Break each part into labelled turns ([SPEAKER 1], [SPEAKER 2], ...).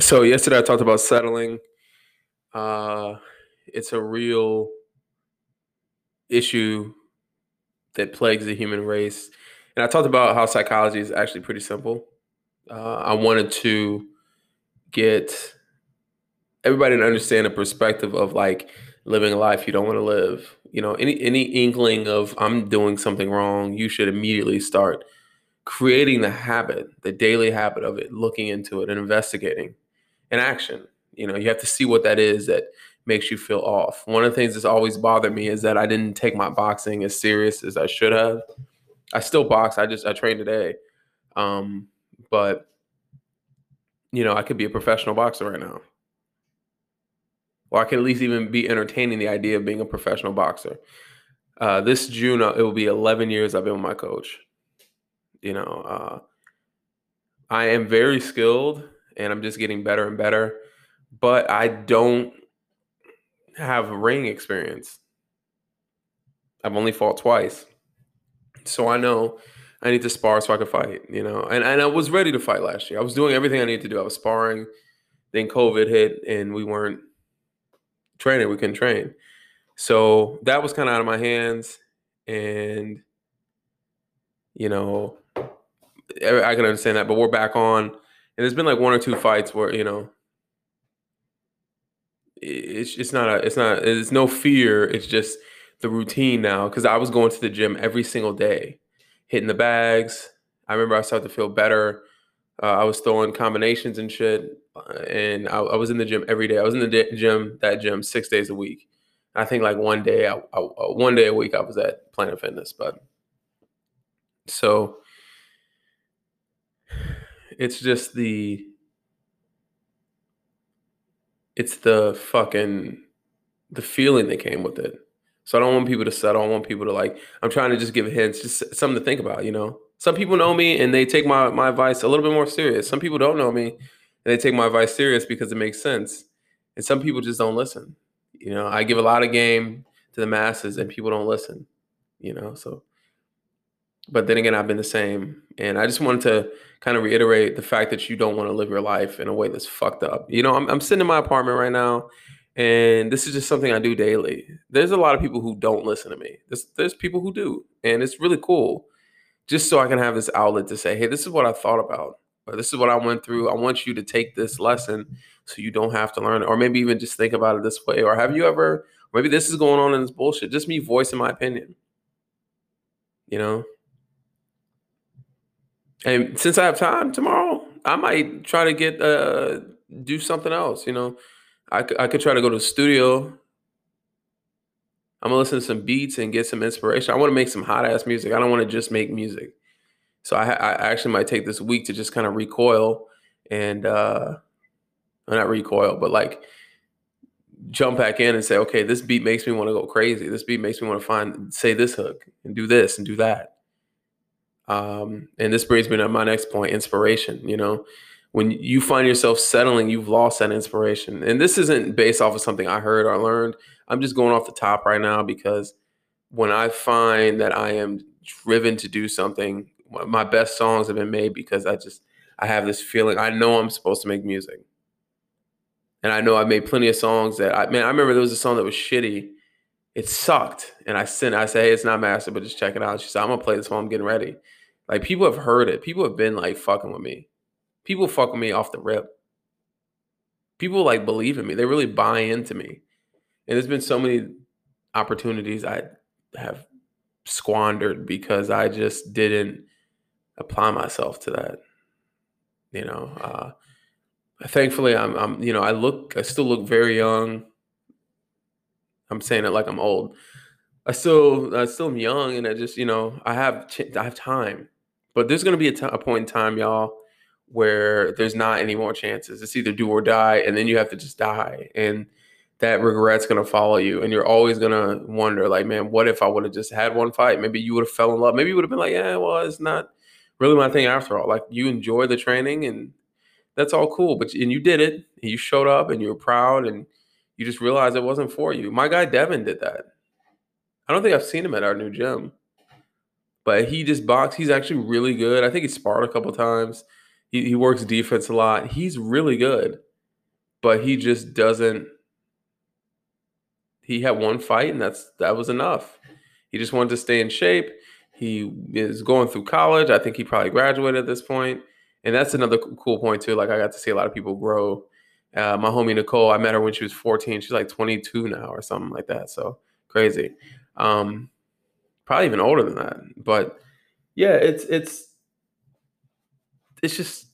[SPEAKER 1] So yesterday I talked about settling. Uh, it's a real issue that plagues the human race, and I talked about how psychology is actually pretty simple. Uh, I wanted to get everybody to understand a perspective of like living a life you don't want to live. You know, any any inkling of I'm doing something wrong, you should immediately start creating the habit, the daily habit of it, looking into it and investigating and action. You know, you have to see what that is that makes you feel off. One of the things that's always bothered me is that I didn't take my boxing as serious as I should have. I still box. I just I train today. Um, but you know, I could be a professional boxer right now. Or I could at least even be entertaining the idea of being a professional boxer. Uh, this June, uh, it will be 11 years I've been with my coach. You know, uh, I am very skilled and I'm just getting better and better, but I don't have ring experience. I've only fought twice. So I know I need to spar so I can fight, you know. And and I was ready to fight last year. I was doing everything I needed to do. I was sparring. Then COVID hit and we weren't training. We couldn't train. So that was kind of out of my hands. And you know, I can understand that, but we're back on. And there's been like one or two fights where, you know, it's it's not a it's not it's no fear. It's just the routine now. Cause I was going to the gym every single day hitting the bags. I remember I started to feel better. Uh, I was throwing combinations and shit, uh, and I, I, was in the gym every day. I was in the gym, that gym, six days a week. I think like one day, I, I, uh, one day a week, I was at Planet Fitness. But so it's just the, it's the fucking, the feeling that came with it. So I don't want people to settle. I want people to like. I'm trying to just give hints, just something to think about. You know, some people know me and they take my my advice a little bit more serious. Some people don't know me and they take my advice serious because it makes sense. And some people just don't listen. You know, I give a lot of game to the masses and people don't listen. You know, so. But then again, I've been the same, and I just wanted to kind of reiterate the fact that you don't want to live your life in a way that's fucked up. You know, I'm, I'm sitting in my apartment right now and this is just something I do daily. There's a lot of people who don't listen to me. There's, there's people who do, and it's really cool. Just so I can have this outlet to say, "Hey, this is what I thought about, or this is what I went through. I want you to take this lesson so you don't have to learn it, or maybe even just think about it this way. Or have you ever? Maybe this is going on in this bullshit. Just me voicing my opinion. You know. And since I have time tomorrow, I might try to get uh do something else. You know I I could try to go to the studio. I'm gonna listen to some beats and get some inspiration. I want to make some hot ass music. I don't want to just make music. So I, I actually might take this week to just kind of recoil and uh, not recoil, but like jump back in and say, okay, this beat makes me want to go crazy. This beat makes me want to find say this hook and do this and do that. Um, and this brings me to my next point: inspiration. You know, when you find yourself settling, you've lost that inspiration. And this isn't based off of something I heard or learned. I'm just going off the top right now because when I find that I am driven to do something, my best songs have been made because I just I have this feeling. I know I'm supposed to make music. And I know I've made plenty of songs that I man, I remember there was a song that was shitty. It sucked. And I sent I said, hey, it's not master, but just check it out. She said, I'm gonna play this while I'm getting ready. Like people have heard it. People have been like fucking with me people fuck with me off the rip. People like believe in me. They really buy into me. And there's been so many opportunities I have squandered because I just didn't apply myself to that. You know, uh, thankfully I'm, I'm, you know, I look, I still look very young. I'm saying it like I'm old. I still, I still am young, and I just, you know, I have, I have time. But there's gonna be a, t- a point in time, y'all, where there's not any more chances. It's either do or die, and then you have to just die. And that regret's gonna follow you, and you're always gonna wonder, like, man, what if I would have just had one fight? Maybe you would have fell in love. Maybe you would have been like, yeah, well, it's not really my thing after all. Like, you enjoy the training, and that's all cool. But and you did it, and you showed up, and you were proud, and you just realized it wasn't for you. My guy Devin did that. I don't think I've seen him at our new gym, but he just boxed. He's actually really good. I think he sparred a couple times. He, he works defense a lot. He's really good. but he just doesn't he had one fight and that's that was enough. He just wanted to stay in shape. He is going through college. I think he probably graduated at this point. And that's another cool point too. Like I got to see a lot of people grow. Uh, my homie Nicole, I met her when she was 14. She's like 22 now or something like that. So crazy. Um, probably even older than that. But yeah, it's it's it's just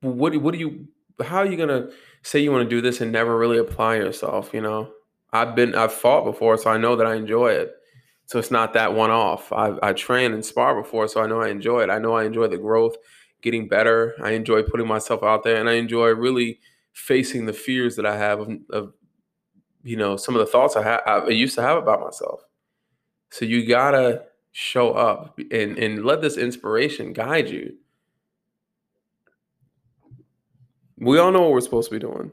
[SPEAKER 1] what what do you how are you gonna say you want to do this and never really apply yourself? You know, I've been I've fought before, so I know that I enjoy it. So it's not that one off. I I train and spar before, so I know I enjoy it. I know I enjoy the growth, getting better. I enjoy putting myself out there, and I enjoy really facing the fears that I have of, of you know some of the thoughts I, ha- I used to have about myself. So you gotta show up and and let this inspiration guide you. We all know what we're supposed to be doing.